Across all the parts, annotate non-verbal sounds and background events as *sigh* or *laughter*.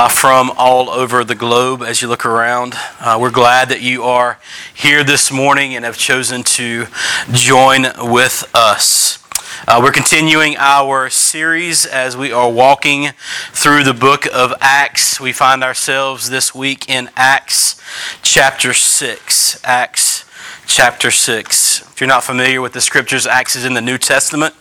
uh, from all over the globe as you look around. Uh, we're glad that you are here this morning and have chosen to join with us. Uh, we're continuing our series as we are walking through the book of Acts. We find ourselves this week in Acts chapter 6. Acts chapter 6. If you're not familiar with the scriptures, Acts is in the New Testament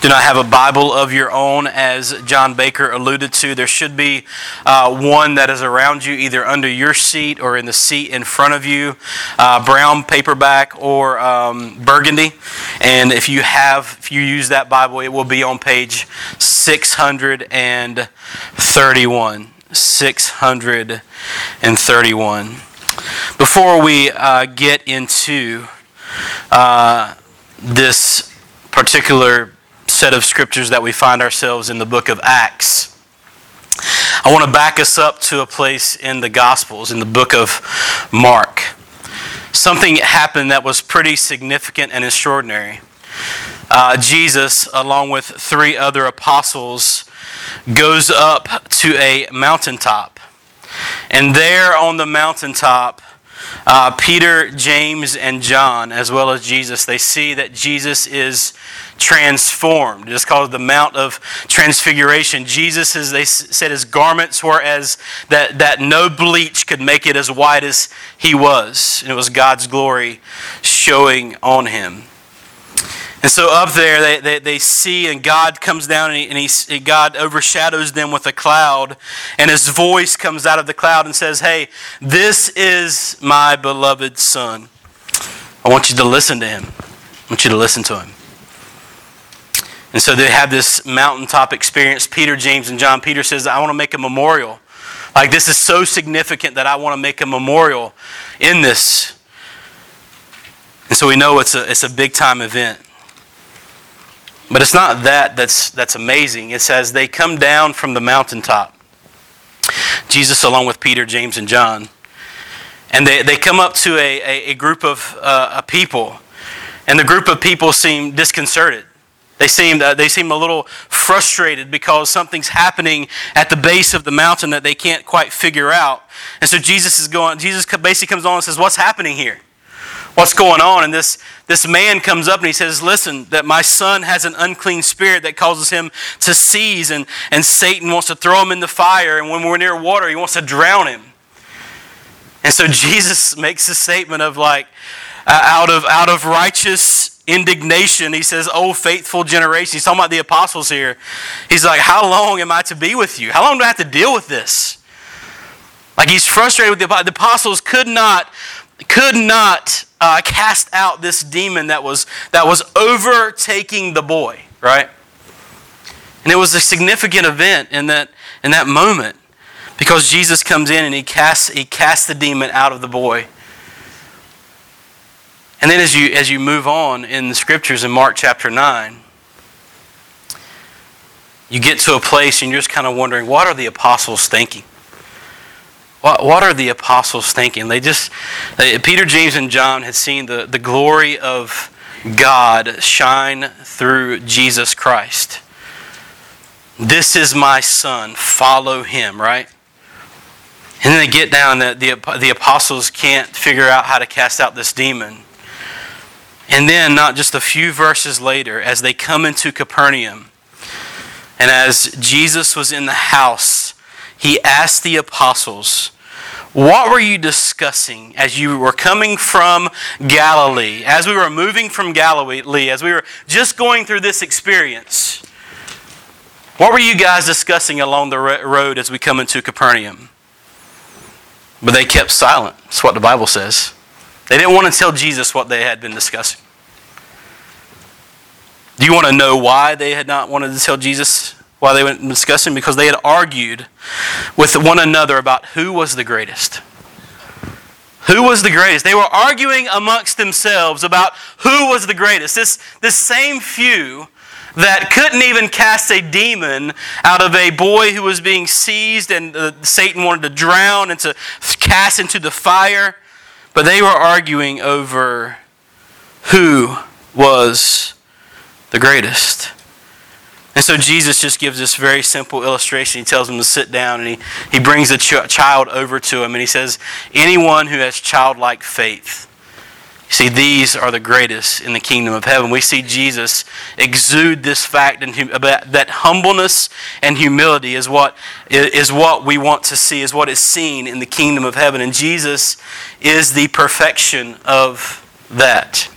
do not have a Bible of your own, as John Baker alluded to, there should be uh, one that is around you, either under your seat or in the seat in front of you, uh, brown paperback or um, burgundy. And if you have, if you use that Bible, it will be on page 631. 631. Before we uh, get into uh, this particular set of scriptures that we find ourselves in the book of Acts. I want to back us up to a place in the Gospels, in the book of Mark. Something happened that was pretty significant and extraordinary. Uh, Jesus, along with three other apostles, goes up to a mountaintop. And there on the mountaintop, uh, Peter, James, and John, as well as Jesus, they see that Jesus is transformed. It's called the Mount of Transfiguration. Jesus, as they said, his garments were as that, that no bleach could make it as white as he was. And it was God's glory showing on him. And so up there, they, they, they see, and God comes down, and, he, and he, God overshadows them with a cloud. And his voice comes out of the cloud and says, Hey, this is my beloved Son. I want you to listen to him. I want you to listen to him. And so they have this mountaintop experience. Peter, James, and John. Peter says, I want to make a memorial. Like, this is so significant that I want to make a memorial in this. And so we know it's a, it's a big time event. But it's not that that's, that's amazing. It says they come down from the mountaintop. Jesus, along with Peter, James, and John. And they, they come up to a, a, a group of uh, a people. And the group of people seem disconcerted. They seem, uh, they seem a little frustrated because something's happening at the base of the mountain that they can't quite figure out. And so Jesus is going, Jesus basically comes on and says, What's happening here? What's going on. And this, this man comes up and he says, Listen, that my son has an unclean spirit that causes him to seize, and, and Satan wants to throw him in the fire. And when we're near water, he wants to drown him. And so *laughs* Jesus makes a statement of like, uh, out, of, out of righteous indignation, he says, Oh, faithful generation. He's talking about the apostles here. He's like, How long am I to be with you? How long do I have to deal with this? Like he's frustrated with the, the apostles could not could not uh, cast out this demon that was, that was overtaking the boy, right? And it was a significant event in that, in that moment because Jesus comes in and he casts, he casts the demon out of the boy. And then as you, as you move on in the scriptures in Mark chapter 9, you get to a place and you're just kind of wondering, what are the apostles thinking? What, what are the apostles thinking? They just, they, Peter, James, and John had seen the, the glory of God shine through Jesus Christ. This is my son, follow him, right? And then they get down that the, the apostles can't figure out how to cast out this demon. And then, not just a few verses later, as they come into Capernaum, and as Jesus was in the house, he asked the apostles, what were you discussing as you were coming from Galilee, as we were moving from Galilee, as we were just going through this experience? What were you guys discussing along the road as we come into Capernaum? But they kept silent. That's what the Bible says. They didn't want to tell Jesus what they had been discussing. Do you want to know why they had not wanted to tell Jesus while they were discussing because they had argued with one another about who was the greatest. Who was the greatest? They were arguing amongst themselves about who was the greatest. This, this same few that couldn't even cast a demon out of a boy who was being seized and uh, Satan wanted to drown and to cast into the fire. But they were arguing over who was the greatest. And so Jesus just gives this very simple illustration. He tells him to sit down and he, he brings a ch- child over to him and he says, Anyone who has childlike faith, see, these are the greatest in the kingdom of heaven. We see Jesus exude this fact and hum- that humbleness and humility is what, is what we want to see, is what is seen in the kingdom of heaven. And Jesus is the perfection of that.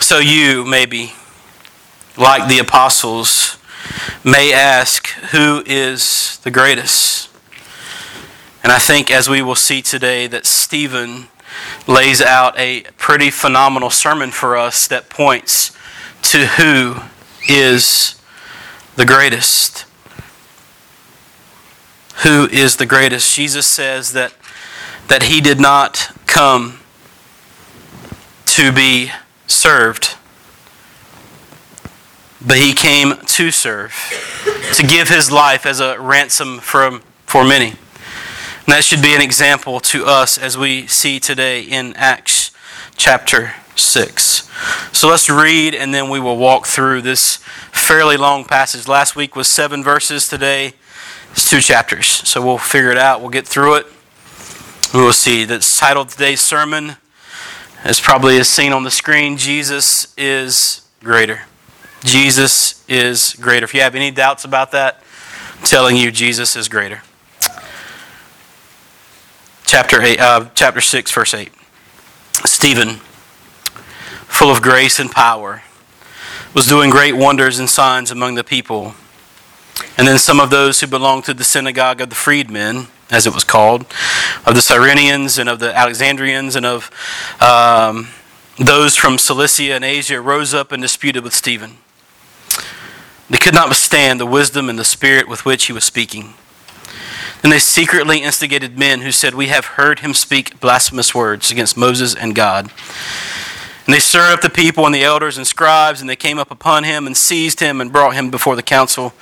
So you, maybe, like the apostles, may ask, Who is the greatest? And I think, as we will see today, that Stephen lays out a pretty phenomenal sermon for us that points to who is the greatest. Who is the greatest? Jesus says that, that he did not come to be served, but he came to serve, to give his life as a ransom for, for many. And that should be an example to us as we see today in Acts chapter 6. So let's read and then we will walk through this fairly long passage. Last week was seven verses, today it's two chapters. So we'll figure it out, we'll get through it. We will see. That's titled today's sermon as probably is seen on the screen, Jesus is greater. Jesus is greater. If you have any doubts about that, I'm telling you, Jesus is greater. Chapter eight, uh, chapter six, verse eight. Stephen, full of grace and power, was doing great wonders and signs among the people. And then some of those who belonged to the synagogue of the freedmen as it was called, of the Cyrenians and of the Alexandrians and of um, those from Cilicia and Asia rose up and disputed with Stephen. They could not withstand the wisdom and the spirit with which he was speaking. Then they secretly instigated men who said, We have heard him speak blasphemous words against Moses and God. And they stirred up the people and the elders and scribes, and they came up upon him and seized him and brought him before the council.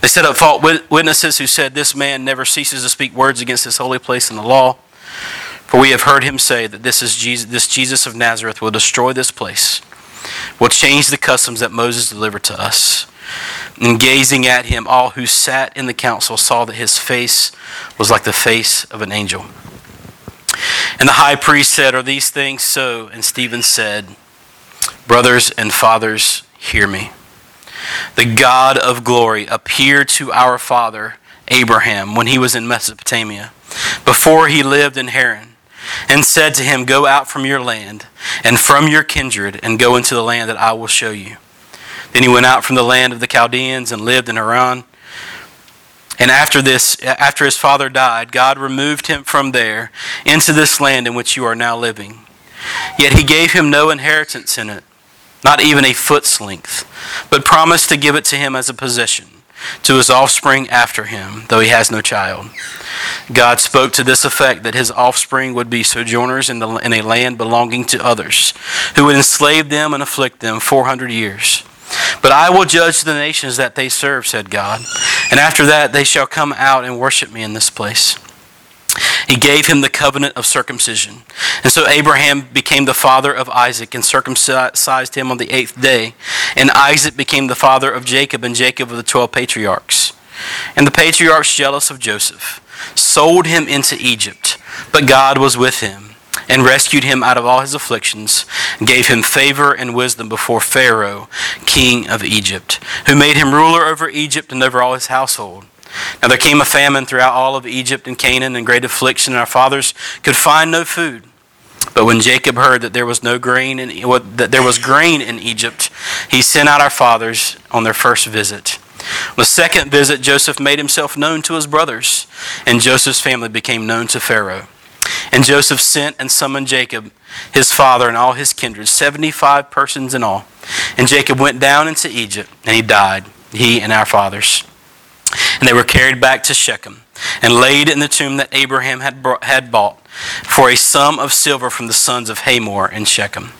They set up false witnesses who said, This man never ceases to speak words against this holy place and the law. For we have heard him say that this, is Jesus, this Jesus of Nazareth will destroy this place, will change the customs that Moses delivered to us. And gazing at him, all who sat in the council saw that his face was like the face of an angel. And the high priest said, Are these things so? And Stephen said, Brothers and fathers, hear me. The God of glory appeared to our father Abraham when he was in Mesopotamia, before he lived in Haran, and said to him, Go out from your land and from your kindred, and go into the land that I will show you. Then he went out from the land of the Chaldeans and lived in Haran. And after this, after his father died, God removed him from there into this land in which you are now living. Yet he gave him no inheritance in it, not even a foot's length, but promised to give it to him as a possession to his offspring after him, though he has no child. God spoke to this effect that his offspring would be sojourners in, the, in a land belonging to others, who would enslave them and afflict them 400 years. But I will judge the nations that they serve, said God. And after that, they shall come out and worship me in this place. He gave him the covenant of circumcision. And so Abraham became the father of Isaac and circumcised him on the eighth day. And Isaac became the father of Jacob and Jacob of the twelve patriarchs. And the patriarchs, jealous of Joseph, sold him into Egypt. But God was with him and rescued him out of all his afflictions, gave him favor and wisdom before Pharaoh, king of Egypt, who made him ruler over Egypt and over all his household. Now there came a famine throughout all of Egypt and Canaan, and great affliction, and our fathers could find no food. But when Jacob heard that there was no grain in that there was grain in Egypt, he sent out our fathers on their first visit. On the second visit, Joseph made himself known to his brothers, and Joseph's family became known to Pharaoh. And Joseph sent and summoned Jacob, his father, and all his kindred, 75 persons in all. And Jacob went down into Egypt, and he died, he and our fathers. And they were carried back to Shechem, and laid in the tomb that Abraham had, brought, had bought for a sum of silver from the sons of Hamor in Shechem.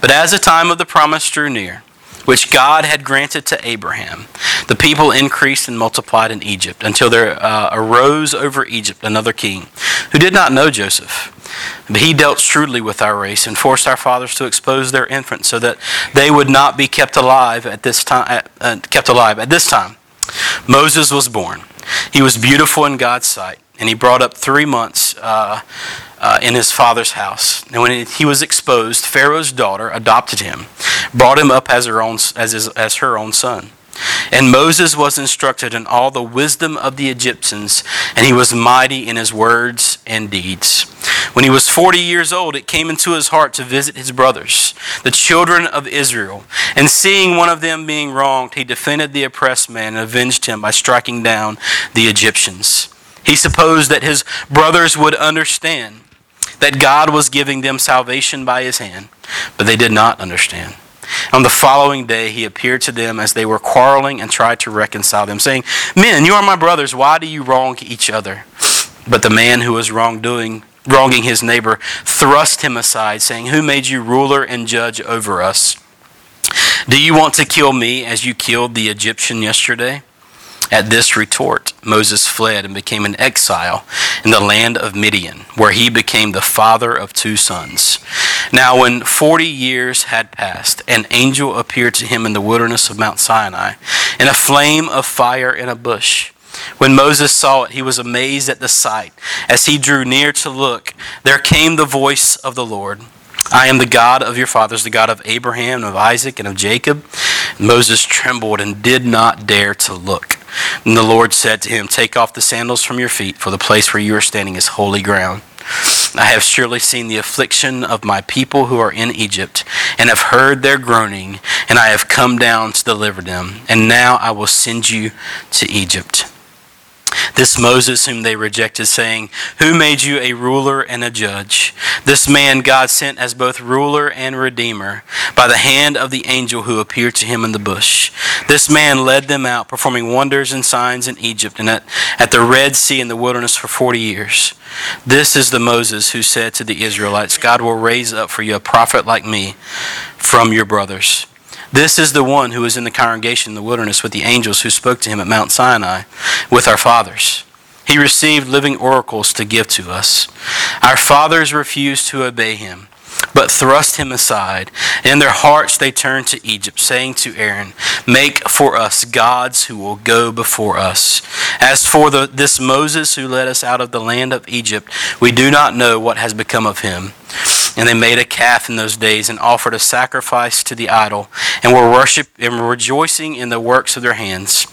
But as the time of the promise drew near, which God had granted to Abraham. The people increased and multiplied in Egypt until there uh, arose over Egypt another king who did not know Joseph. But he dealt shrewdly with our race and forced our fathers to expose their infants so that they would not be kept alive at this time. Uh, kept alive at this time. Moses was born. He was beautiful in God's sight, and he brought up three months uh, uh, in his father's house. And when he was exposed, Pharaoh's daughter adopted him, brought him up as her own as, his, as her own son. And Moses was instructed in all the wisdom of the Egyptians, and he was mighty in his words and deeds. When he was forty years old, it came into his heart to visit his brothers, the children of Israel. And seeing one of them being wronged, he defended the oppressed man and avenged him by striking down the Egyptians. He supposed that his brothers would understand that God was giving them salvation by his hand, but they did not understand. On the following day, he appeared to them as they were quarreling and tried to reconcile them, saying, Men, you are my brothers. Why do you wrong each other? But the man who was wrongdoing, wronging his neighbor thrust him aside, saying, Who made you ruler and judge over us? Do you want to kill me as you killed the Egyptian yesterday? At this retort, Moses fled and became an exile in the land of Midian, where he became the father of two sons. Now, when forty years had passed, an angel appeared to him in the wilderness of Mount Sinai, in a flame of fire in a bush. When Moses saw it, he was amazed at the sight. As he drew near to look, there came the voice of the Lord. I am the God of your fathers, the God of Abraham, of Isaac, and of Jacob. Moses trembled and did not dare to look. And the Lord said to him, Take off the sandals from your feet, for the place where you are standing is holy ground. I have surely seen the affliction of my people who are in Egypt, and have heard their groaning, and I have come down to deliver them. And now I will send you to Egypt. This Moses, whom they rejected, saying, Who made you a ruler and a judge? This man God sent as both ruler and redeemer by the hand of the angel who appeared to him in the bush. This man led them out, performing wonders and signs in Egypt and at, at the Red Sea in the wilderness for forty years. This is the Moses who said to the Israelites, God will raise up for you a prophet like me from your brothers. This is the one who was in the congregation in the wilderness with the angels who spoke to him at Mount Sinai with our fathers. He received living oracles to give to us. Our fathers refused to obey him, but thrust him aside. In their hearts they turned to Egypt, saying to Aaron, Make for us gods who will go before us. As for the, this Moses who led us out of the land of Egypt, we do not know what has become of him. And they made a calf in those days and offered a sacrifice to the idol, and were worship and were rejoicing in the works of their hands.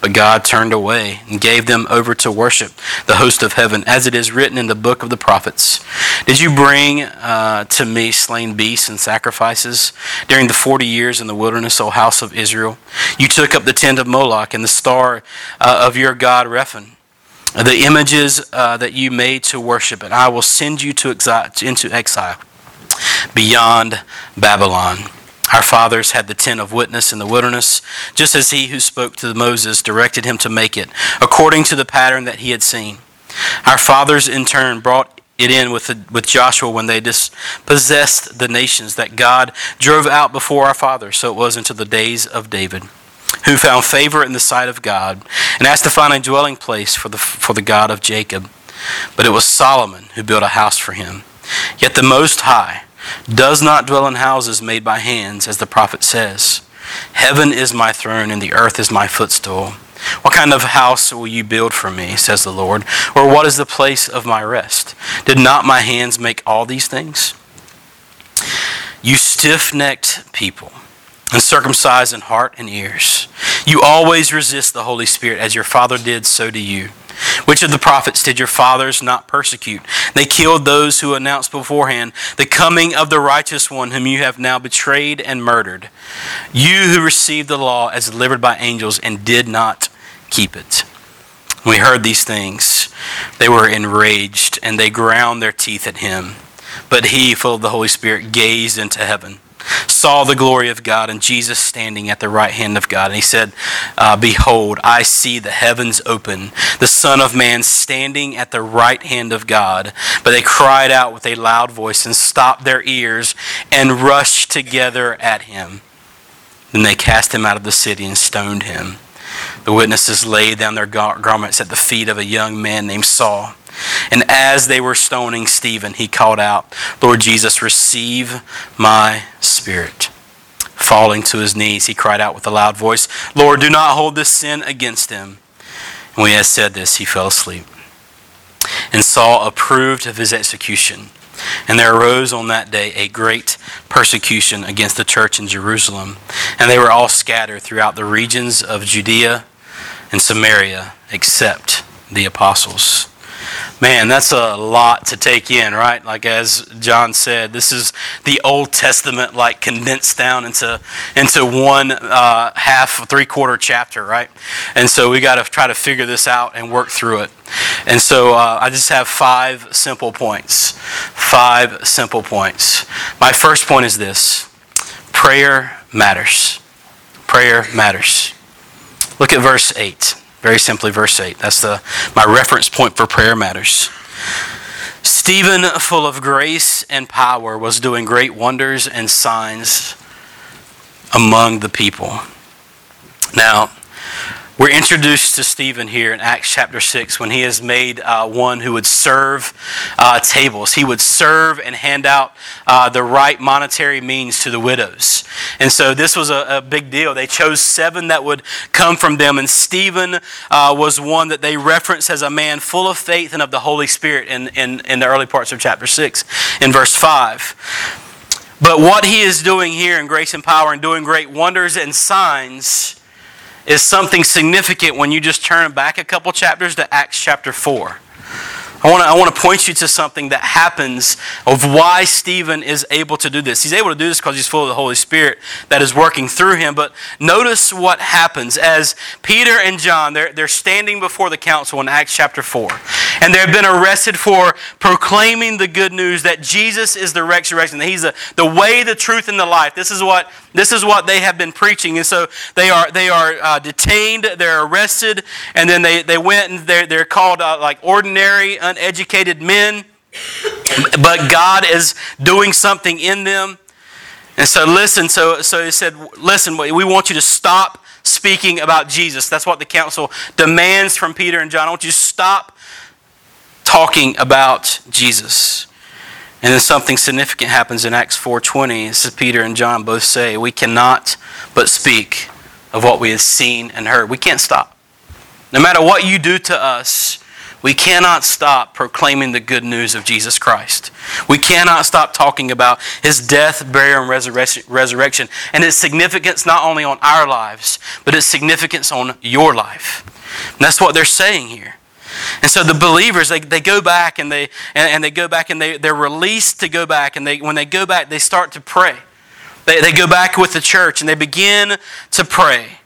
But God turned away and gave them over to worship the host of heaven, as it is written in the book of the prophets. Did you bring uh, to me slain beasts and sacrifices during the forty years in the wilderness, O house of Israel? You took up the tent of Moloch and the star uh, of your God Rephan the images uh, that you made to worship, and I will send you to exile, into exile beyond Babylon. Our fathers had the tent of witness in the wilderness, just as he who spoke to Moses directed him to make it, according to the pattern that he had seen. Our fathers, in turn, brought it in with, the, with Joshua when they dispossessed the nations that God drove out before our fathers. So it was until the days of David who found favor in the sight of God and asked to find a dwelling place for the, for the God of Jacob. But it was Solomon who built a house for him. Yet the Most High does not dwell in houses made by hands, as the prophet says. Heaven is my throne and the earth is my footstool. What kind of house will you build for me, says the Lord? Or what is the place of my rest? Did not my hands make all these things? You stiff necked people uncircumcised in heart and ears. You always resist the Holy Spirit as your father did, so do you. Which of the prophets did your fathers not persecute? They killed those who announced beforehand the coming of the righteous one, whom you have now betrayed and murdered. You who received the law as delivered by angels and did not keep it. We heard these things, they were enraged and they ground their teeth at him. But he, full of the Holy Spirit, gazed into heaven saw the glory of God and Jesus standing at the right hand of God. And he said, uh, Behold, I see the heavens open, the Son of Man standing at the right hand of God. But they cried out with a loud voice and stopped their ears and rushed together at him. Then they cast him out of the city and stoned him. The witnesses laid down their garments at the feet of a young man named Saul. And as they were stoning Stephen, he called out, Lord Jesus, receive my spirit. Falling to his knees, he cried out with a loud voice, Lord, do not hold this sin against him. And when he had said this, he fell asleep. And Saul approved of his execution. And there arose on that day a great persecution against the church in Jerusalem. And they were all scattered throughout the regions of Judea and Samaria, except the apostles. Man, that's a lot to take in, right? Like as John said, this is the Old Testament, like condensed down into into one uh, half, three quarter chapter, right? And so we got to try to figure this out and work through it. And so uh, I just have five simple points. Five simple points. My first point is this: prayer matters. Prayer matters. Look at verse eight. Very simply, verse 8. That's the, my reference point for prayer matters. Stephen, full of grace and power, was doing great wonders and signs among the people. Now, we're introduced to Stephen here in Acts chapter 6 when he is made uh, one who would serve uh, tables. He would serve and hand out uh, the right monetary means to the widows. And so this was a, a, big deal. They chose seven that would come from them, and Stephen uh, was one that they reference as a man full of faith and of the Holy Spirit in, in, in the early parts of chapter 6 in verse 5. But what he is doing here in grace and power and doing great wonders and signs is something significant when you just turn back a couple chapters to Acts chapter 4. I want to I want to point you to something that happens of why Stephen is able to do this. He's able to do this because he's full of the Holy Spirit that is working through him. But notice what happens as Peter and John they're, they're standing before the council in Acts chapter 4. And they've been arrested for proclaiming the good news that Jesus is the resurrection, that he's the, the way, the truth, and the life. This is what this is what they have been preaching. And so they are they are uh, detained, they're arrested, and then they, they went and they're, they're called uh, like ordinary uneducated men, but God is doing something in them. And so, listen. So, so he said, "Listen, we want you to stop speaking about Jesus." That's what the council demands from Peter and John. I want you to stop talking about Jesus. And then something significant happens in Acts 4:20. This is Peter and John both say, "We cannot but speak of what we have seen and heard." We can't stop. No matter what you do to us, we cannot stop proclaiming the good news of Jesus Christ. We cannot stop talking about his death, burial, and resurrection and its significance not only on our lives, but its significance on your life. And that's what they're saying here. And so the believers, they, they go back and they, and, and they go back and they, they're released to go back. And they, when they go back, they start to pray. They, they go back with the church and they begin to pray.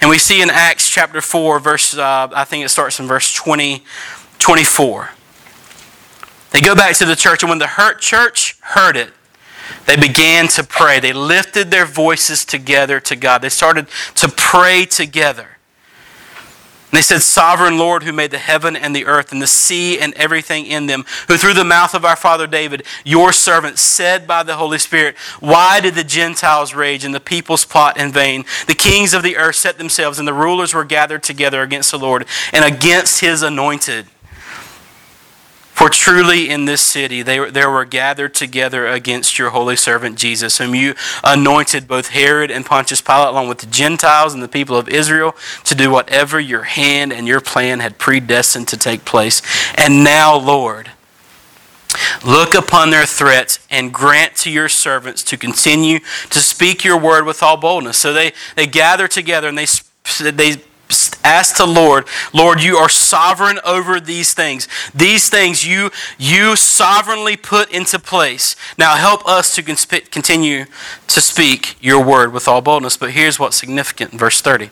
And we see in Acts chapter 4, verse, uh, I think it starts in verse 20 24. They go back to the church, and when the hurt church heard it, they began to pray. They lifted their voices together to God. They started to pray together. And they said, Sovereign Lord, who made the heaven and the earth and the sea and everything in them, who through the mouth of our father David, your servant, said by the Holy Spirit, Why did the Gentiles rage and the peoples plot in vain? The kings of the earth set themselves, and the rulers were gathered together against the Lord and against his anointed. For truly in this city they, there were gathered together against your holy servant Jesus, whom you anointed both Herod and Pontius Pilate, along with the Gentiles and the people of Israel, to do whatever your hand and your plan had predestined to take place. And now, Lord, Look upon their threats and grant to your servants to continue to speak your word with all boldness. So they, they gather together and they, they ask the Lord, Lord, you are sovereign over these things. These things you, you sovereignly put into place. Now help us to continue to speak your word with all boldness. But here's what's significant in verse 30.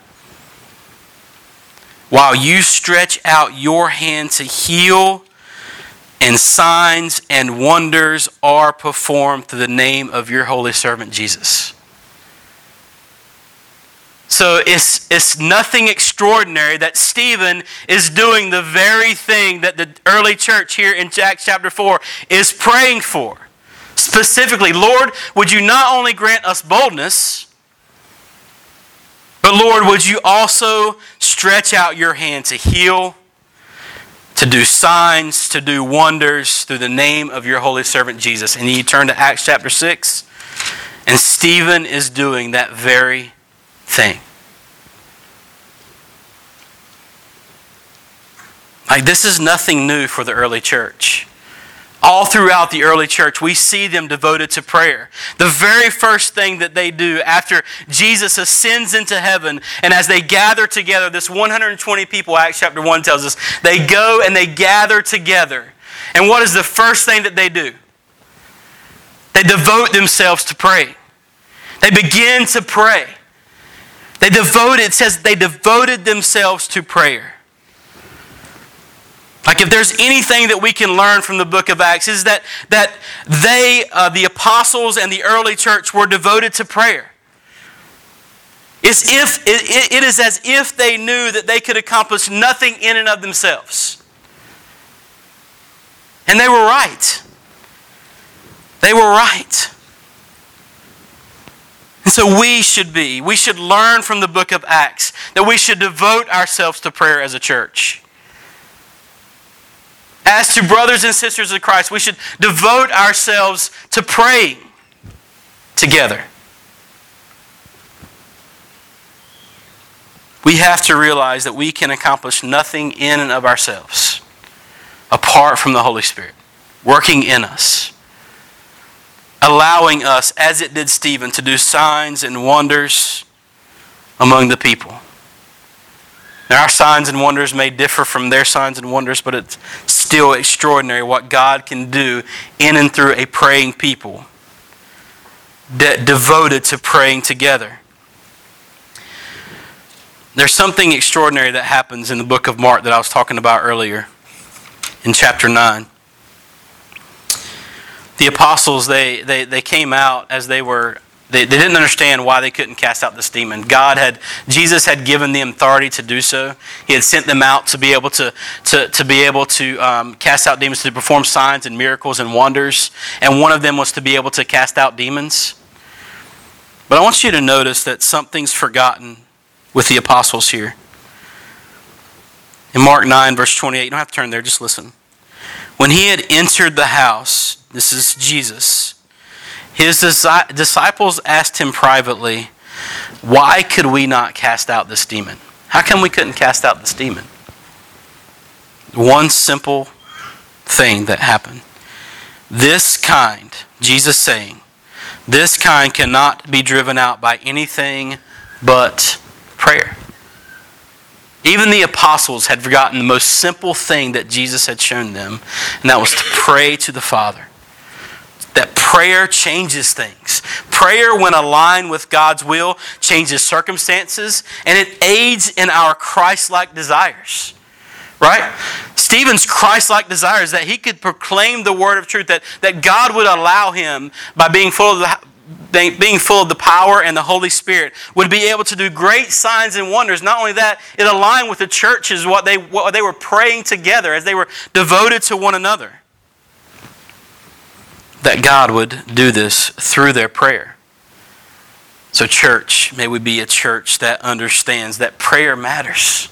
While you stretch out your hand to heal, and signs and wonders are performed through the name of your holy servant Jesus. So it's, it's nothing extraordinary that Stephen is doing the very thing that the early church here in Acts chapter 4 is praying for. Specifically, Lord, would you not only grant us boldness, But Lord, would you also stretch out your hand to heal, to do signs, to do wonders through the name of your holy servant Jesus? And you turn to Acts chapter 6, and Stephen is doing that very thing. Like, this is nothing new for the early church. All throughout the early church, we see them devoted to prayer. The very first thing that they do after Jesus ascends into heaven, and as they gather together, this 120 people, Acts chapter 1 tells us, they go and they gather together. And what is the first thing that they do? They devote themselves to pray. They begin to pray. They devoted, it says they devoted themselves to prayer. Like, if there's anything that we can learn from the book of Acts, is that, that they, uh, the apostles and the early church, were devoted to prayer. It's if, it, it is as if they knew that they could accomplish nothing in and of themselves. And they were right. They were right. And so we should be, we should learn from the book of Acts that we should devote ourselves to prayer as a church. As to brothers and sisters of Christ, we should devote ourselves to praying together. We have to realize that we can accomplish nothing in and of ourselves apart from the Holy Spirit working in us, allowing us, as it did Stephen, to do signs and wonders among the people. Now, our signs and wonders may differ from their signs and wonders, but it's still extraordinary what God can do in and through a praying people de- devoted to praying together. There's something extraordinary that happens in the book of Mark that I was talking about earlier in chapter 9 the apostles they, they, they came out as they were they, they didn't understand why they couldn't cast out this demon. God had, Jesus had given them authority to do so. He had sent them out to be able to, to, to be able to um, cast out demons, to perform signs and miracles and wonders. And one of them was to be able to cast out demons. But I want you to notice that something's forgotten with the apostles here. In Mark 9, verse 28, you don't have to turn there, just listen. When he had entered the house, this is Jesus his disciples asked him privately, Why could we not cast out this demon? How come we couldn't cast out this demon? One simple thing that happened. This kind, Jesus saying, this kind cannot be driven out by anything but prayer. Even the apostles had forgotten the most simple thing that Jesus had shown them, and that was to pray to the Father that prayer changes things. Prayer, when aligned with God's will, changes circumstances and it aids in our Christ like desires. Right? Stephen's Christ like desire is that he could proclaim the word of truth, that, that God would allow him, by being full of the being full of the power and the Holy Spirit, would be able to do great signs and wonders. Not only that, it aligned with the churches, what they, what they were praying together as they were devoted to one another that God would do this through their prayer. So, church, may we be a church that understands that prayer matters.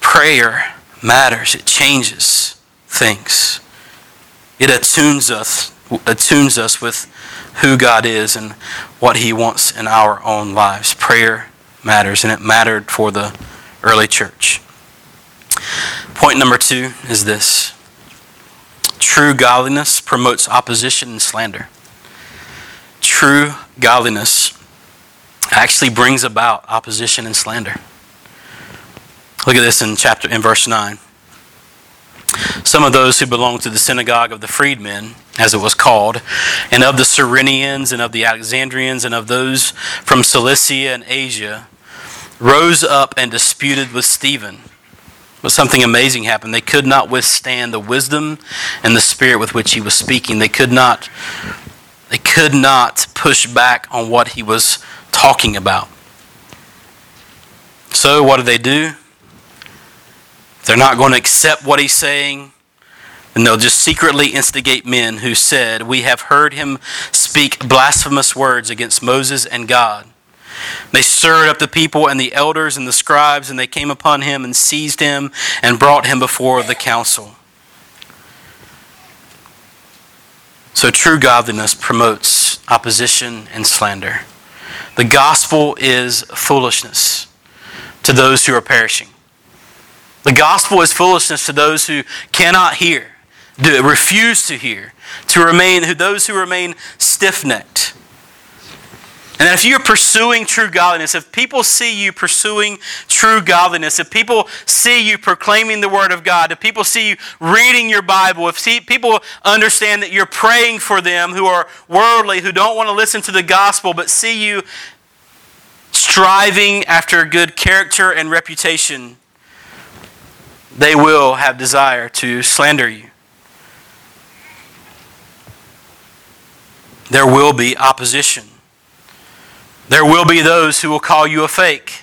Prayer matters, it changes things, it attunes us, attunes us with who God is and what He wants in our own lives. Prayer matters, and it mattered for the early church. Point number two is this True godliness promotes opposition and slander. True godliness actually brings about opposition and slander. Look at this in chapter in verse 9. Some of those who belonged to the synagogue of the freedmen, as it was called, and of the Cyrenians and of the Alexandrians and of those from Cilicia and Asia, rose up and disputed with Stephen but something amazing happened. They could not withstand the wisdom and the spirit with which he was speaking. They could not they could not push back on what he was talking about. So what do they do? they're not going to accept what he's saying, and they'll just secretly instigate men who said, "We have heard him speak blasphemous words against Moses and God." They stirred up the people and the elders and the scribes, and they came upon him and seized him and brought him before the council. So, true godliness promotes opposition and slander. The gospel is foolishness to those who are perishing. The gospel is foolishness to those who cannot hear, refuse to hear, to remain who those who remain stiff-necked. And if you're pursuing true godliness, if people see you pursuing true godliness, if people see you proclaiming the Word of God, if people see you reading your Bible, if people understand that you're praying for them who are worldly, who don't want to listen to the gospel, but see you striving after good character and reputation, they will have desire to slander you. There will be opposition. There will be those who will call you a fake.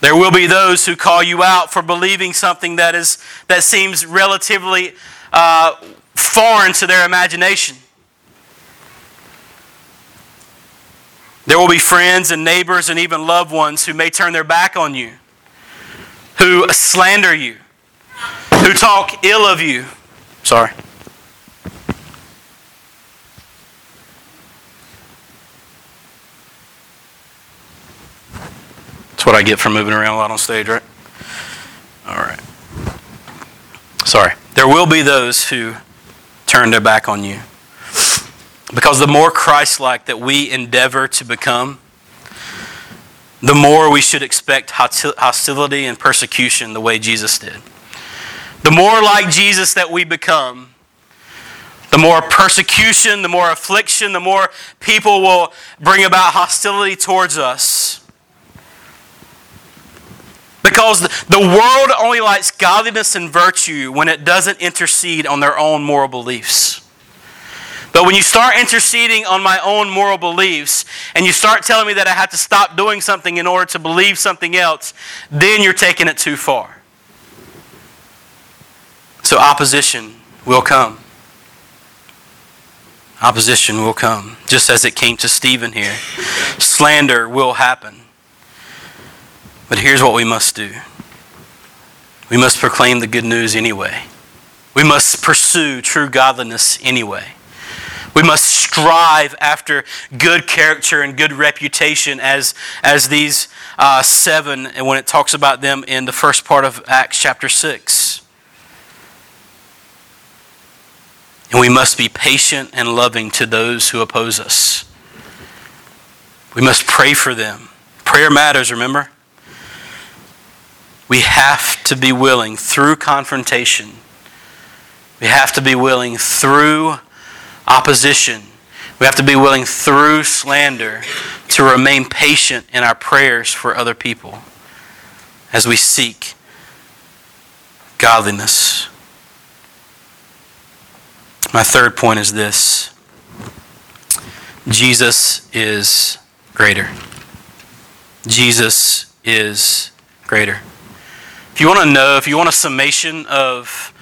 There will be those who call you out for believing something that is that seems relatively uh, foreign to their imagination. There will be friends and neighbors and even loved ones who may turn their back on you, who slander you, who talk ill of you. Sorry. That's what I get for moving around a lot on stage, right? All right. Sorry. There will be those who turn their back on you. Because the more Christ like that we endeavor to become, the more we should expect hostility and persecution the way Jesus did. The more like Jesus that we become, the more persecution, the more affliction, the more people will bring about hostility towards us. Because the world only likes godliness and virtue when it doesn't intercede on their own moral beliefs. But when you start interceding on my own moral beliefs and you start telling me that I have to stop doing something in order to believe something else, then you're taking it too far. So opposition will come. Opposition will come, just as it came to Stephen here. Slander will happen. But here's what we must do we must proclaim the good news anyway. We must pursue true godliness anyway. We must strive after good character and good reputation as, as these uh, seven, and when it talks about them in the first part of Acts chapter 6. And we must be patient and loving to those who oppose us. We must pray for them. Prayer matters, remember? We have to be willing through confrontation. We have to be willing through opposition. We have to be willing through slander to remain patient in our prayers for other people as we seek godliness. My third point is this Jesus is greater. Jesus is greater. If you want to know, if you want a summation of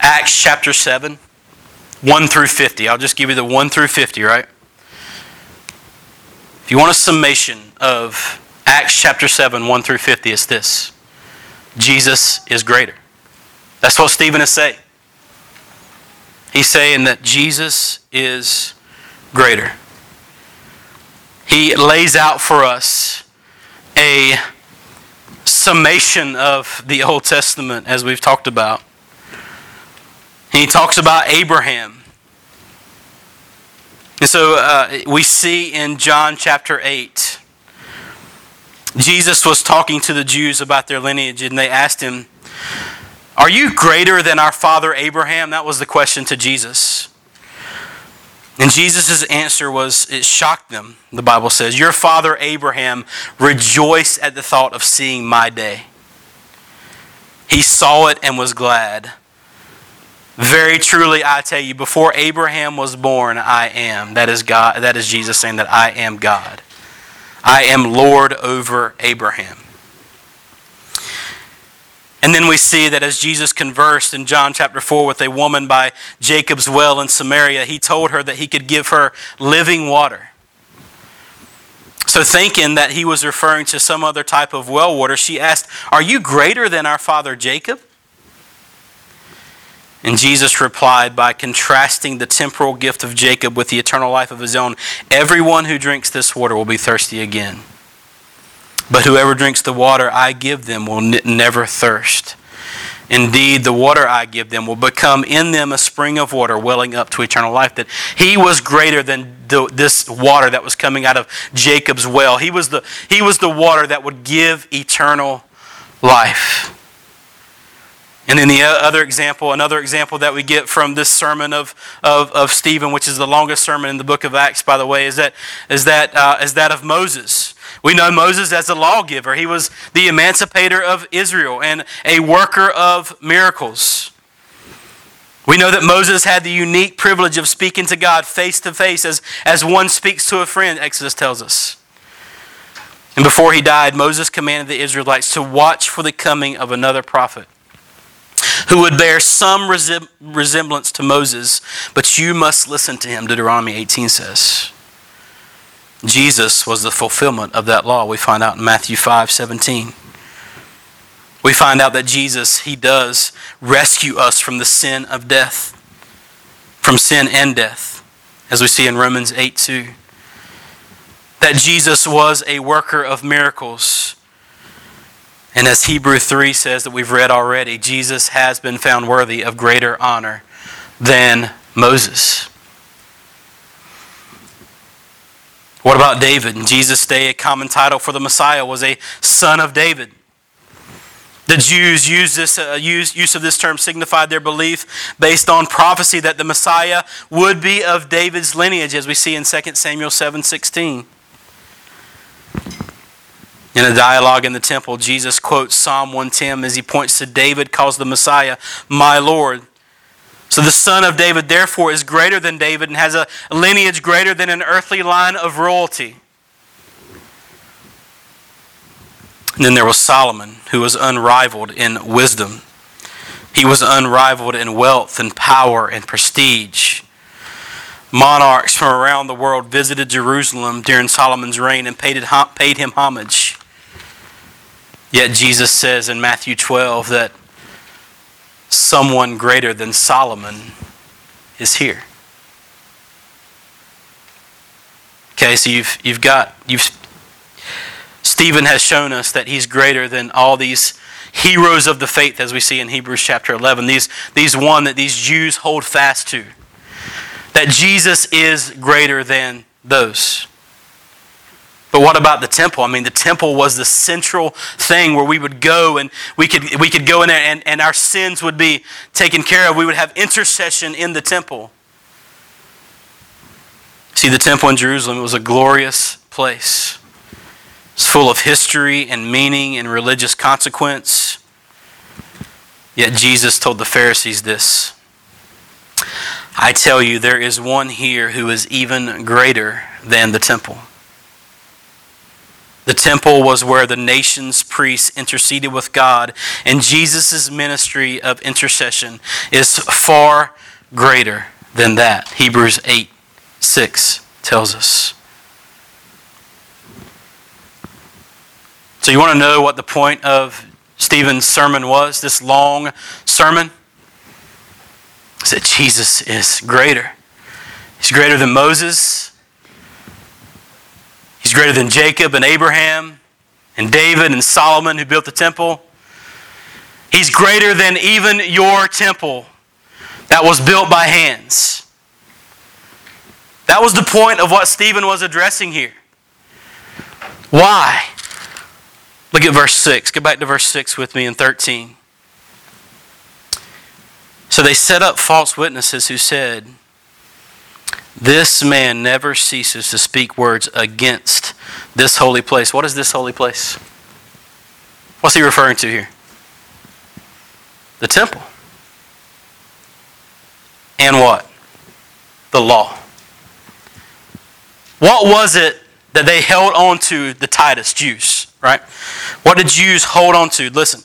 Acts chapter 7, 1 through 50. I'll just give you the 1 through 50, right? If you want a summation of Acts chapter 7, 1 through 50, it's this Jesus is greater. That's what Stephen is saying. He's saying that Jesus is greater. He lays out for us a summation of the Old Testament, as we've talked about. he talks about Abraham and so uh, we see in John chapter 8, Jesus was talking to the Jews about their lineage, and they asked him, Are you greater than our father Abraham? That was the question to Jesus. And Jesus' answer was, it shocked them, the Bible says. Your father Abraham rejoiced at the thought of seeing my day. He saw it and was glad. Very truly, I tell you, before Abraham was born, I am. That is God. That is Jesus saying that I am God. I am Lord over Abraham. And then we see that as Jesus conversed in John chapter 4 with a woman by Jacob's well in Samaria, he told her that he could give her living water. So, thinking that he was referring to some other type of well water, she asked, Are you greater than our father Jacob? And Jesus replied by contrasting the temporal gift of Jacob with the eternal life of his own Everyone who drinks this water will be thirsty again. But whoever drinks the water I give them will n- never thirst. Indeed, the water I give them will become in them a spring of water welling up to eternal life. That he was greater than the, this water that was coming out of Jacob's well. He was, the, he was the water that would give eternal life. And then the other example, another example that we get from this sermon of, of, of Stephen, which is the longest sermon in the book of Acts, by the way, is that, is that, uh, is that of Moses. We know Moses as a lawgiver. He was the emancipator of Israel and a worker of miracles. We know that Moses had the unique privilege of speaking to God face to face as, as one speaks to a friend, Exodus tells us. And before he died, Moses commanded the Israelites to watch for the coming of another prophet who would bear some resemblance to Moses, but you must listen to him, Deuteronomy 18 says. Jesus was the fulfillment of that law. We find out in Matthew 5 17. We find out that Jesus, He does rescue us from the sin of death, from sin and death, as we see in Romans 8 2. That Jesus was a worker of miracles. And as Hebrew 3 says that we've read already, Jesus has been found worthy of greater honor than Moses. What about David? In Jesus' day, a common title for the Messiah was a son of David. The Jews used this uh, use, use of this term signified their belief based on prophecy that the Messiah would be of David's lineage, as we see in 2 Samuel 7:16. In a dialogue in the temple, Jesus quotes Psalm 110 as he points to David, calls the Messiah my Lord. So the son of David, therefore, is greater than David and has a lineage greater than an earthly line of royalty. And then there was Solomon, who was unrivaled in wisdom. He was unrivaled in wealth and power and prestige. Monarchs from around the world visited Jerusalem during Solomon's reign and paid, paid him homage. Yet Jesus says in Matthew 12 that someone greater than Solomon is here. Okay, so you've, you've got, you've, Stephen has shown us that he's greater than all these heroes of the faith, as we see in Hebrews chapter 11. These, these one that these Jews hold fast to. That Jesus is greater than those. But what about the temple? I mean, the temple was the central thing where we would go and we could, we could go in there and, and our sins would be taken care of. We would have intercession in the temple. See, the temple in Jerusalem was a glorious place. It's full of history and meaning and religious consequence. Yet Jesus told the Pharisees this I tell you, there is one here who is even greater than the temple. The temple was where the nation's priests interceded with God, and Jesus' ministry of intercession is far greater than that. Hebrews 8 6 tells us. So, you want to know what the point of Stephen's sermon was, this long sermon? Is that Jesus is greater. He's greater than Moses. Greater than Jacob and Abraham and David and Solomon who built the temple. He's greater than even your temple that was built by hands. That was the point of what Stephen was addressing here. Why? Look at verse 6. Go back to verse 6 with me in 13. So they set up false witnesses who said, this man never ceases to speak words against this holy place. What is this holy place? What's he referring to here? The temple. And what? The law. What was it that they held on to the Titus Jews, right? What did Jews hold on to? Listen.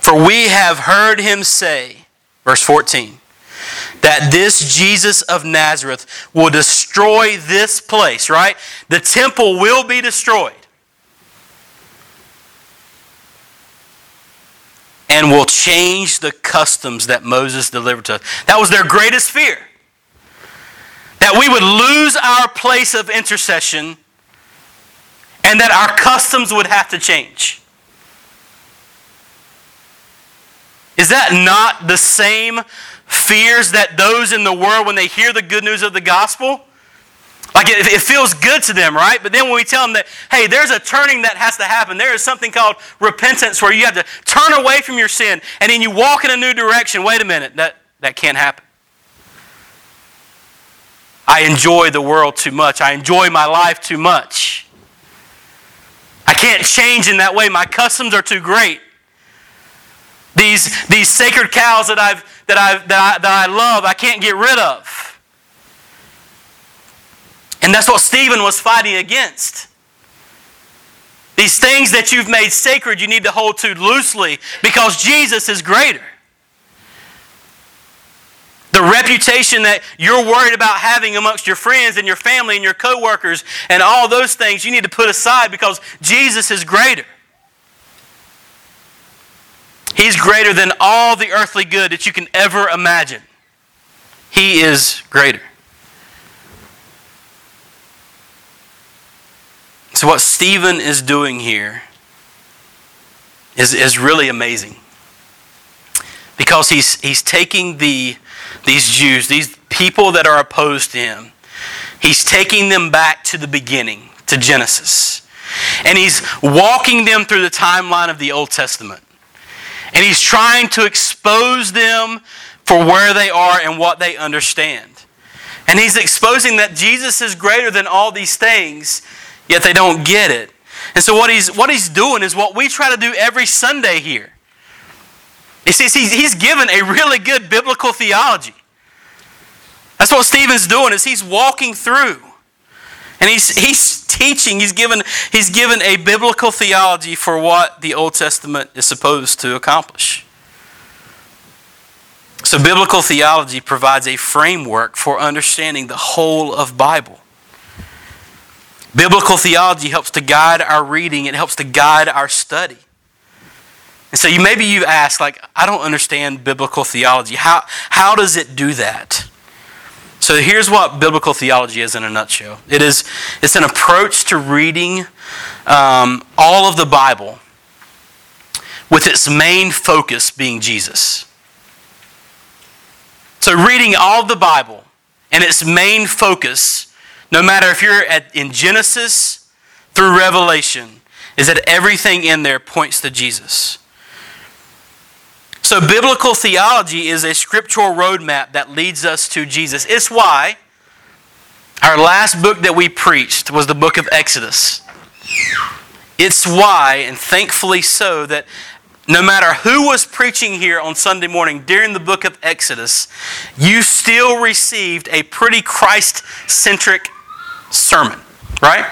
For we have heard him say, verse 14, that this Jesus of Nazareth will destroy this place, right? The temple will be destroyed. And will change the customs that Moses delivered to us. That was their greatest fear. That we would lose our place of intercession and that our customs would have to change. Is that not the same fears that those in the world, when they hear the good news of the gospel, like it, it, feels good to them, right? But then when we tell them that, hey, there's a turning that has to happen, there is something called repentance where you have to turn away from your sin and then you walk in a new direction. Wait a minute, that, that can't happen. I enjoy the world too much. I enjoy my life too much. I can't change in that way. My customs are too great. These, these sacred cows that, I've, that, I've, that, I, that I love, I can't get rid of. And that's what Stephen was fighting against. These things that you've made sacred, you need to hold to loosely because Jesus is greater. The reputation that you're worried about having amongst your friends and your family and your coworkers and all those things you need to put aside because Jesus is greater. He's greater than all the earthly good that you can ever imagine. He is greater. So, what Stephen is doing here is, is really amazing. Because he's, he's taking the, these Jews, these people that are opposed to him, he's taking them back to the beginning, to Genesis. And he's walking them through the timeline of the Old Testament. And he's trying to expose them for where they are and what they understand. And he's exposing that Jesus is greater than all these things, yet they don't get it. And so what he's, what he's doing is what we try to do every Sunday here. He says he's, he's given a really good biblical theology. That's what Stephen's doing is he's walking through. And he's, he's teaching, he's given, he's given a biblical theology for what the Old Testament is supposed to accomplish. So biblical theology provides a framework for understanding the whole of Bible. Biblical theology helps to guide our reading, it helps to guide our study. And so you maybe you ask, like, I don't understand biblical theology. How, how does it do that? So here's what biblical theology is in a nutshell. It is it's an approach to reading um, all of the Bible with its main focus being Jesus. So reading all of the Bible and its main focus, no matter if you're at, in Genesis through Revelation, is that everything in there points to Jesus. So, biblical theology is a scriptural roadmap that leads us to Jesus. It's why our last book that we preached was the book of Exodus. It's why, and thankfully so, that no matter who was preaching here on Sunday morning during the book of Exodus, you still received a pretty Christ centric sermon, right?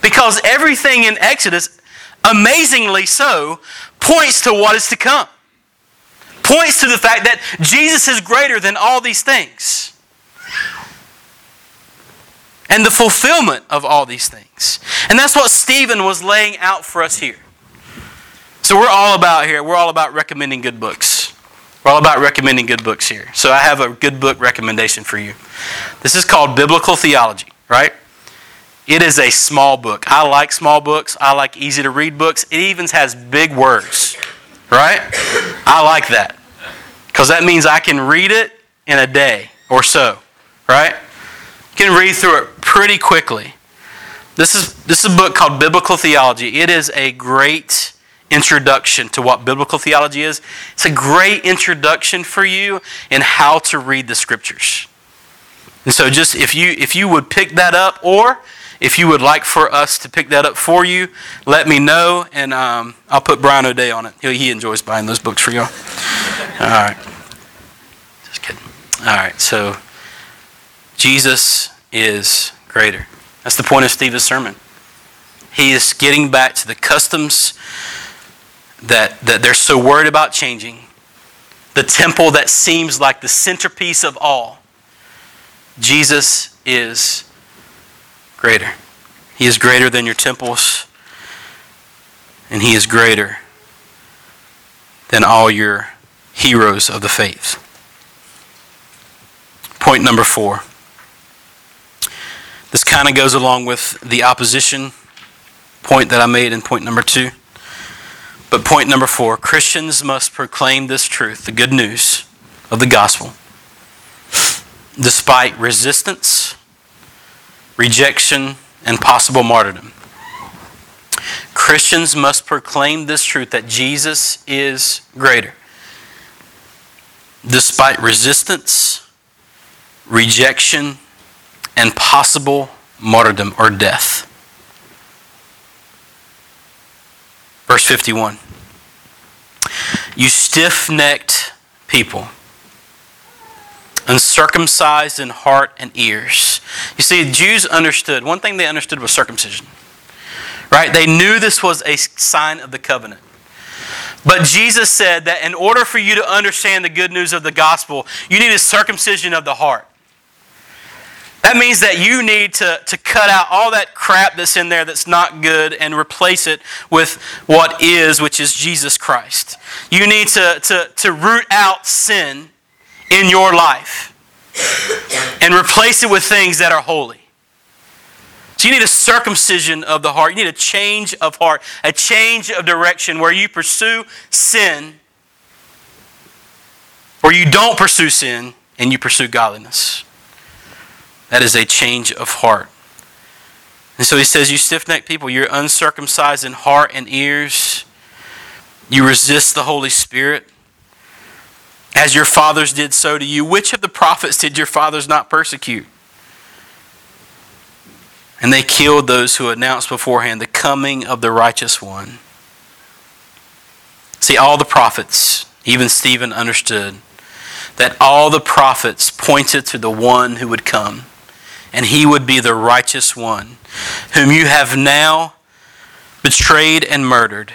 Because everything in Exodus, amazingly so, points to what is to come points to the fact that Jesus is greater than all these things. And the fulfillment of all these things. And that's what Stephen was laying out for us here. So we're all about here, we're all about recommending good books. We're all about recommending good books here. So I have a good book recommendation for you. This is called Biblical Theology, right? It is a small book. I like small books. I like easy to read books. It even has big words, right? I like that. Because that means I can read it in a day or so, right? You can read through it pretty quickly. This is, this is a book called Biblical Theology. It is a great introduction to what biblical theology is. It's a great introduction for you in how to read the scriptures. And so just if you if you would pick that up or if you would like for us to pick that up for you, let me know, and um, I'll put Brian O'Day on it. He, he enjoys buying those books for you. All right. Just kidding. All right. So Jesus is greater. That's the point of Stephen's sermon. He is getting back to the customs that, that they're so worried about changing. the temple that seems like the centerpiece of all, Jesus is greater. He is greater than your temples, and He is greater than all your heroes of the faith. Point number four. This kind of goes along with the opposition point that I made in point number two. But point number four Christians must proclaim this truth, the good news of the gospel, despite resistance, rejection, and possible martyrdom. Christians must proclaim this truth that Jesus is greater, despite resistance, rejection, and possible martyrdom or death. Verse 51. You stiff necked people, uncircumcised in heart and ears. You see, Jews understood, one thing they understood was circumcision. Right? They knew this was a sign of the covenant. But Jesus said that in order for you to understand the good news of the gospel, you need a circumcision of the heart. That means that you need to, to cut out all that crap that's in there that's not good and replace it with what is, which is Jesus Christ. You need to, to, to root out sin in your life and replace it with things that are holy. So you need a circumcision of the heart. You need a change of heart, a change of direction where you pursue sin, or you don't pursue sin and you pursue godliness. That is a change of heart. And so he says, You stiff necked people, you're uncircumcised in heart and ears. You resist the Holy Spirit. As your fathers did so to you. Which of the prophets did your fathers not persecute? And they killed those who announced beforehand the coming of the righteous one. See, all the prophets, even Stephen understood that all the prophets pointed to the one who would come and he would be the righteous one, whom you have now betrayed and murdered.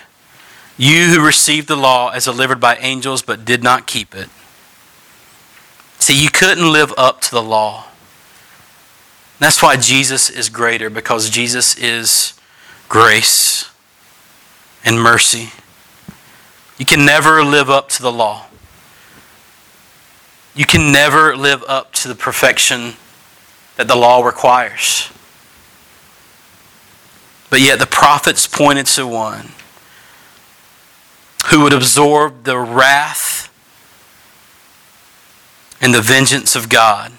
You who received the law as delivered by angels but did not keep it. See, you couldn't live up to the law. That's why Jesus is greater, because Jesus is grace and mercy. You can never live up to the law. You can never live up to the perfection that the law requires. But yet the prophets pointed to one who would absorb the wrath and the vengeance of God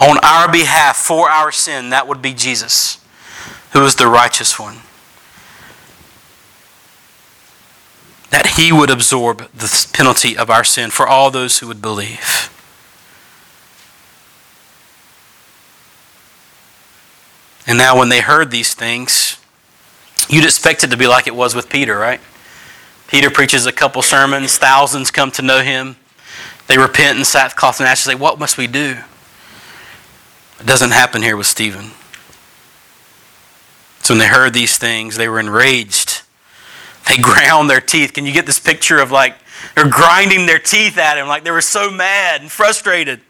on our behalf for our sin. That would be Jesus, who is the righteous one. That he would absorb the penalty of our sin for all those who would believe. And now, when they heard these things, you'd expect it to be like it was with Peter, right? Peter preaches a couple sermons, thousands come to know him. They repent in sackcloth and ashes. Say, What must we do? It doesn't happen here with Stephen. So when they heard these things, they were enraged. They *laughs* ground their teeth. Can you get this picture of like they're grinding their teeth at him, like they were so mad and frustrated?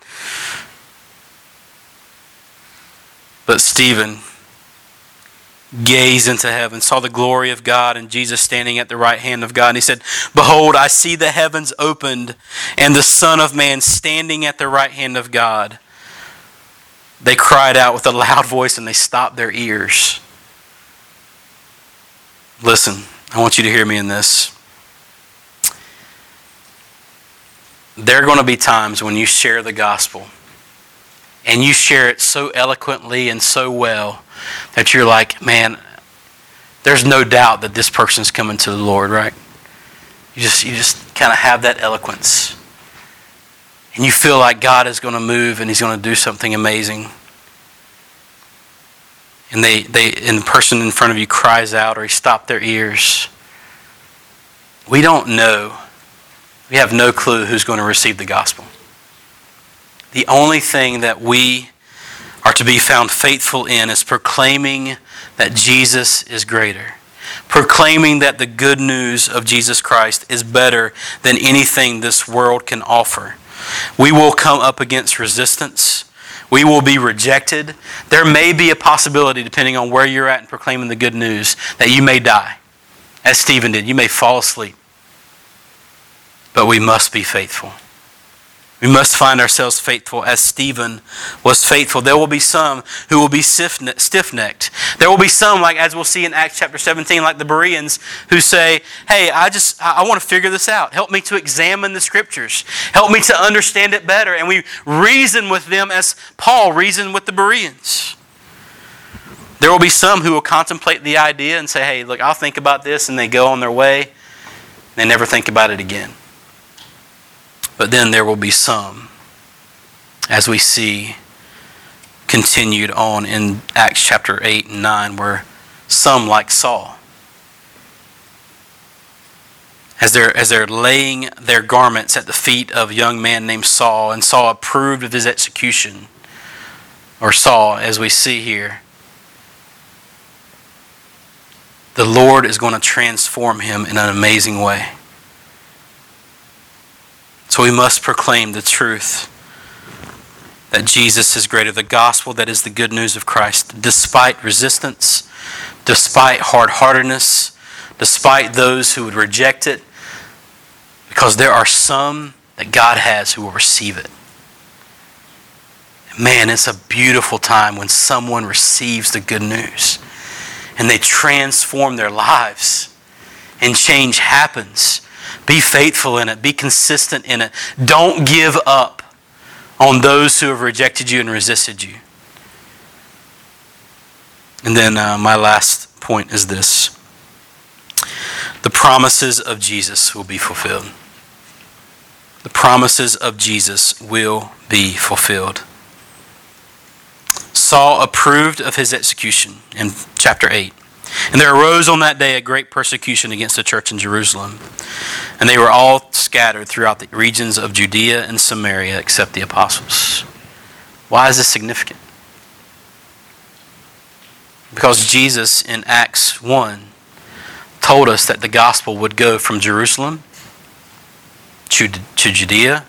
But Stephen gazed into heaven, saw the glory of God and Jesus standing at the right hand of God. And he said, Behold, I see the heavens opened and the Son of Man standing at the right hand of God. They cried out with a loud voice and they stopped their ears. Listen, I want you to hear me in this. There are going to be times when you share the gospel and you share it so eloquently and so well that you're like, man, there's no doubt that this person's coming to the Lord, right? You just you just kind of have that eloquence. And you feel like God is going to move and he's going to do something amazing. And they, they and the person in front of you cries out or he stopped their ears. We don't know. We have no clue who's going to receive the gospel. The only thing that we are to be found faithful in is proclaiming that Jesus is greater. proclaiming that the good news of Jesus Christ is better than anything this world can offer. We will come up against resistance. We will be rejected. There may be a possibility, depending on where you're at in proclaiming the good news, that you may die, as Stephen did. You may fall asleep. But we must be faithful. We must find ourselves faithful as Stephen was faithful. There will be some who will be stiff necked. There will be some, like as we'll see in Acts chapter 17, like the Bereans, who say, Hey, I just, I want to figure this out. Help me to examine the scriptures. Help me to understand it better. And we reason with them as Paul reasoned with the Bereans. There will be some who will contemplate the idea and say, Hey, look, I'll think about this, and they go on their way. They never think about it again. But then there will be some, as we see continued on in Acts chapter 8 and 9, where some, like Saul, as they're, as they're laying their garments at the feet of a young man named Saul, and Saul approved of his execution, or Saul, as we see here, the Lord is going to transform him in an amazing way. So we must proclaim the truth that Jesus is greater, the gospel that is the good news of Christ, despite resistance, despite hard heartedness, despite those who would reject it, because there are some that God has who will receive it. Man, it's a beautiful time when someone receives the good news and they transform their lives and change happens be faithful in it. Be consistent in it. Don't give up on those who have rejected you and resisted you. And then uh, my last point is this the promises of Jesus will be fulfilled. The promises of Jesus will be fulfilled. Saul approved of his execution in chapter 8. And there arose on that day a great persecution against the church in Jerusalem. And they were all scattered throughout the regions of Judea and Samaria except the apostles. Why is this significant? Because Jesus in Acts 1 told us that the gospel would go from Jerusalem to, to Judea,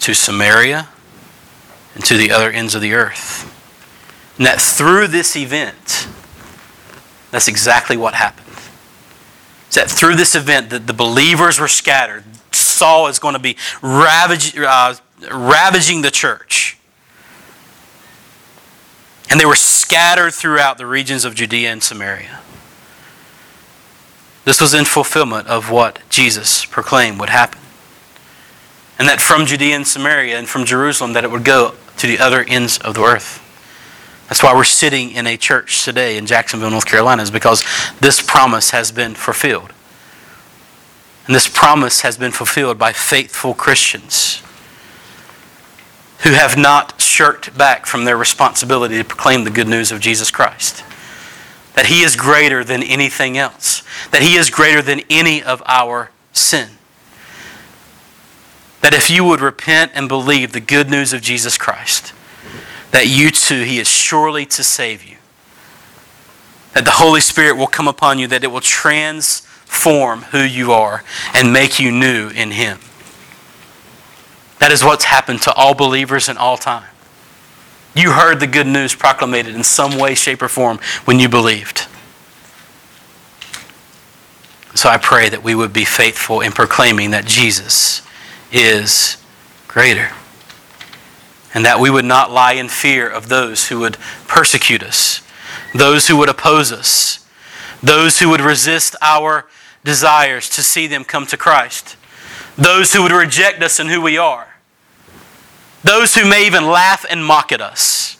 to Samaria, and to the other ends of the earth. And that through this event, that's exactly what happened. that through this event, that the believers were scattered. Saul is going to be ravage, uh, ravaging the church. And they were scattered throughout the regions of Judea and Samaria. This was in fulfillment of what Jesus proclaimed would happen. And that from Judea and Samaria and from Jerusalem that it would go to the other ends of the earth. That's why we're sitting in a church today in Jacksonville, North Carolina, is because this promise has been fulfilled. And this promise has been fulfilled by faithful Christians who have not shirked back from their responsibility to proclaim the good news of Jesus Christ. That He is greater than anything else, that He is greater than any of our sin. That if you would repent and believe the good news of Jesus Christ, that you too, He is surely to save you. That the Holy Spirit will come upon you, that it will transform who you are and make you new in Him. That is what's happened to all believers in all time. You heard the good news proclaimed in some way, shape, or form when you believed. So I pray that we would be faithful in proclaiming that Jesus is greater and that we would not lie in fear of those who would persecute us, those who would oppose us, those who would resist our desires to see them come to Christ, those who would reject us and who we are, those who may even laugh and mock at us.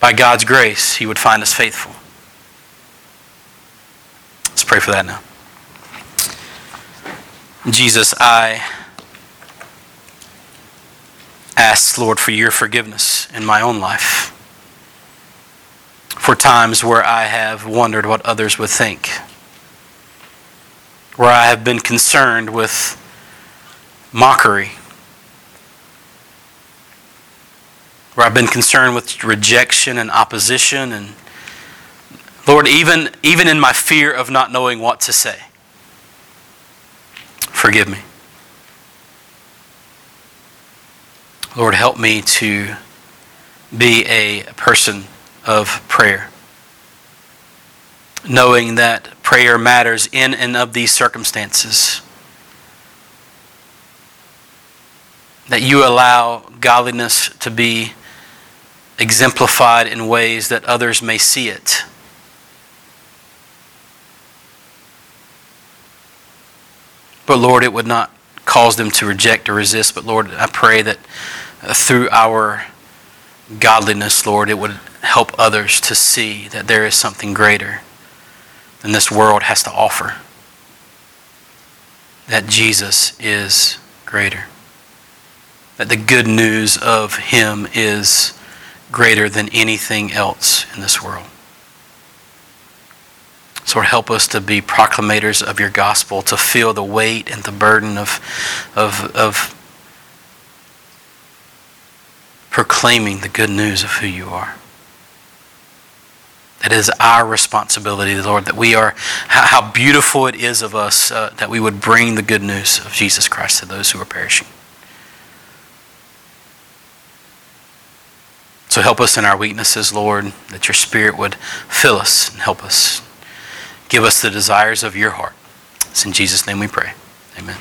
By God's grace, He would find us faithful. Let's pray for that now. Jesus, I ask, Lord, for your forgiveness in my own life. For times where I have wondered what others would think, where I have been concerned with mockery, where I've been concerned with rejection and opposition and Lord, even, even in my fear of not knowing what to say, forgive me. Lord, help me to be a person of prayer, knowing that prayer matters in and of these circumstances. That you allow godliness to be exemplified in ways that others may see it. But Lord, it would not cause them to reject or resist. But Lord, I pray that through our godliness, Lord, it would help others to see that there is something greater than this world has to offer. That Jesus is greater. That the good news of Him is greater than anything else in this world. So help us to be proclamators of your gospel, to feel the weight and the burden of, of, of proclaiming the good news of who you are. That is our responsibility, Lord, that we are, how beautiful it is of us uh, that we would bring the good news of Jesus Christ to those who are perishing. So help us in our weaknesses, Lord, that your Spirit would fill us and help us. Give us the desires of your heart. It's in Jesus' name we pray. Amen.